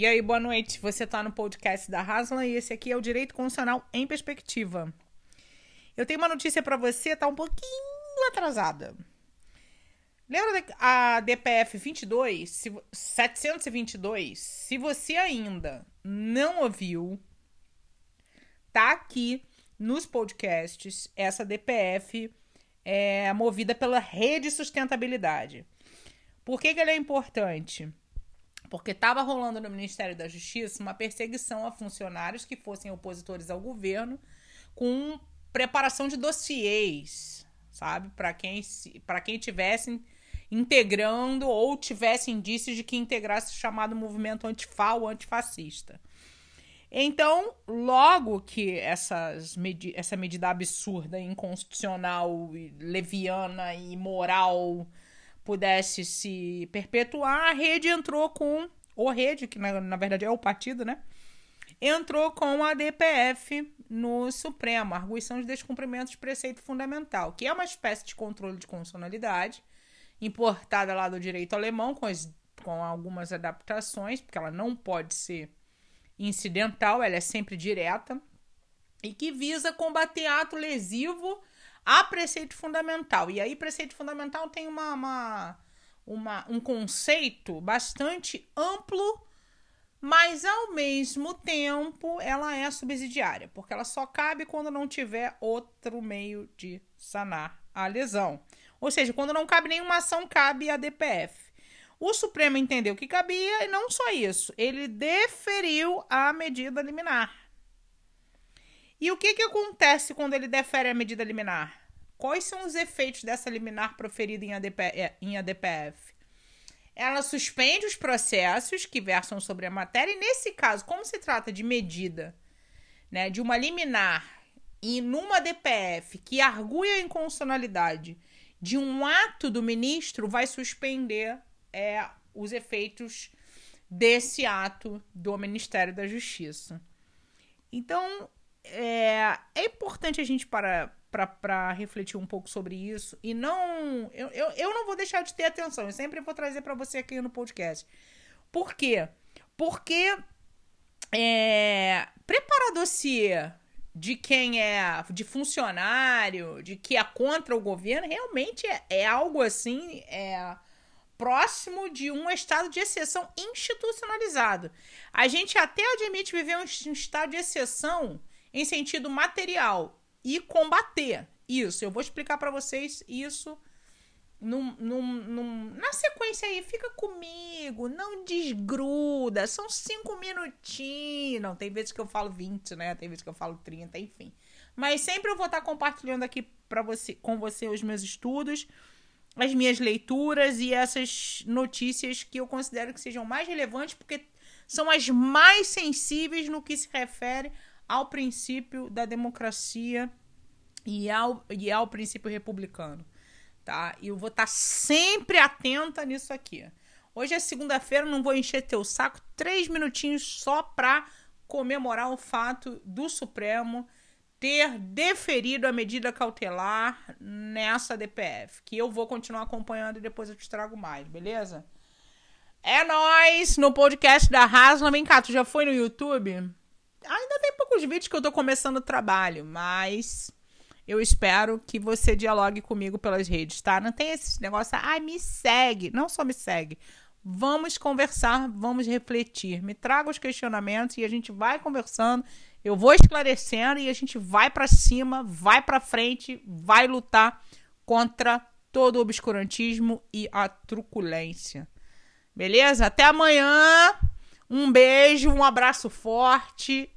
E aí, boa noite. Você está no podcast da Haslam e esse aqui é o Direito Constitucional em Perspectiva. Eu tenho uma notícia para você, tá um pouquinho atrasada. Lembra a DPF 22, se, 722? Se você ainda não ouviu, tá aqui nos podcasts essa DPF é movida pela Rede Sustentabilidade. Por que, que ela é importante? Porque estava rolando no Ministério da Justiça uma perseguição a funcionários que fossem opositores ao governo com preparação de dossiês, sabe, para quem para quem tivessem integrando ou tivesse indícios de que integrasse o chamado movimento antifal ou antifascista. Então, logo que essas medi essa medida absurda, inconstitucional, leviana e moral pudesse se perpetuar, a rede entrou com. Ou rede, que na, na verdade é o partido, né? Entrou com a DPF no Supremo, arguição de descumprimento de preceito fundamental, que é uma espécie de controle de constitucionalidade, importada lá do direito alemão, com, as, com algumas adaptações, porque ela não pode ser incidental, ela é sempre direta, e que visa combater ato lesivo a preceito fundamental. E aí, preceito fundamental tem uma, uma, uma, um conceito bastante amplo, mas ao mesmo tempo ela é subsidiária, porque ela só cabe quando não tiver outro meio de sanar a lesão. Ou seja, quando não cabe nenhuma ação, cabe a DPF. O Supremo entendeu que cabia e não só isso, ele deferiu a medida liminar. E o que, que acontece quando ele defere a medida liminar? Quais são os efeitos dessa liminar proferida em, ADP, é, em ADPF? Ela suspende os processos que versam sobre a matéria, e nesse caso, como se trata de medida né, de uma liminar e numa DPF que argui a inconstitucionalidade de um ato do ministro, vai suspender é, os efeitos desse ato do Ministério da Justiça. Então, é, é importante a gente para para refletir um pouco sobre isso e não eu, eu, eu não vou deixar de ter atenção eu sempre vou trazer para você aqui no podcast. Por quê? Porque é, preparar dossiê de quem é de funcionário de que é contra o governo realmente é, é algo assim é próximo de um estado de exceção institucionalizado. A gente até admite viver um, um estado de exceção em sentido material e combater isso. Eu vou explicar para vocês isso num, num, num, na sequência aí. Fica comigo, não desgruda. São cinco minutinhos. Não, tem vezes que eu falo 20, né? Tem vezes que eu falo 30, enfim. Mas sempre eu vou estar compartilhando aqui para você, com você os meus estudos, as minhas leituras e essas notícias que eu considero que sejam mais relevantes, porque são as mais sensíveis no que se refere ao princípio da democracia e ao, e ao princípio republicano, tá? E eu vou estar tá sempre atenta nisso aqui. Hoje é segunda-feira, não vou encher teu saco. Três minutinhos só para comemorar o fato do Supremo ter deferido a medida cautelar nessa DPF, que eu vou continuar acompanhando e depois eu te trago mais, beleza? É nós no podcast da Haslam. Vem cá, tu já foi no YouTube? Ainda poucos vídeos que eu tô começando o trabalho, mas eu espero que você dialogue comigo pelas redes, tá? Não tem esse negócio, ai, ah, me segue. Não só me segue. Vamos conversar, vamos refletir. Me traga os questionamentos e a gente vai conversando. Eu vou esclarecendo e a gente vai para cima, vai para frente, vai lutar contra todo o obscurantismo e a truculência. Beleza? Até amanhã. Um beijo, um abraço forte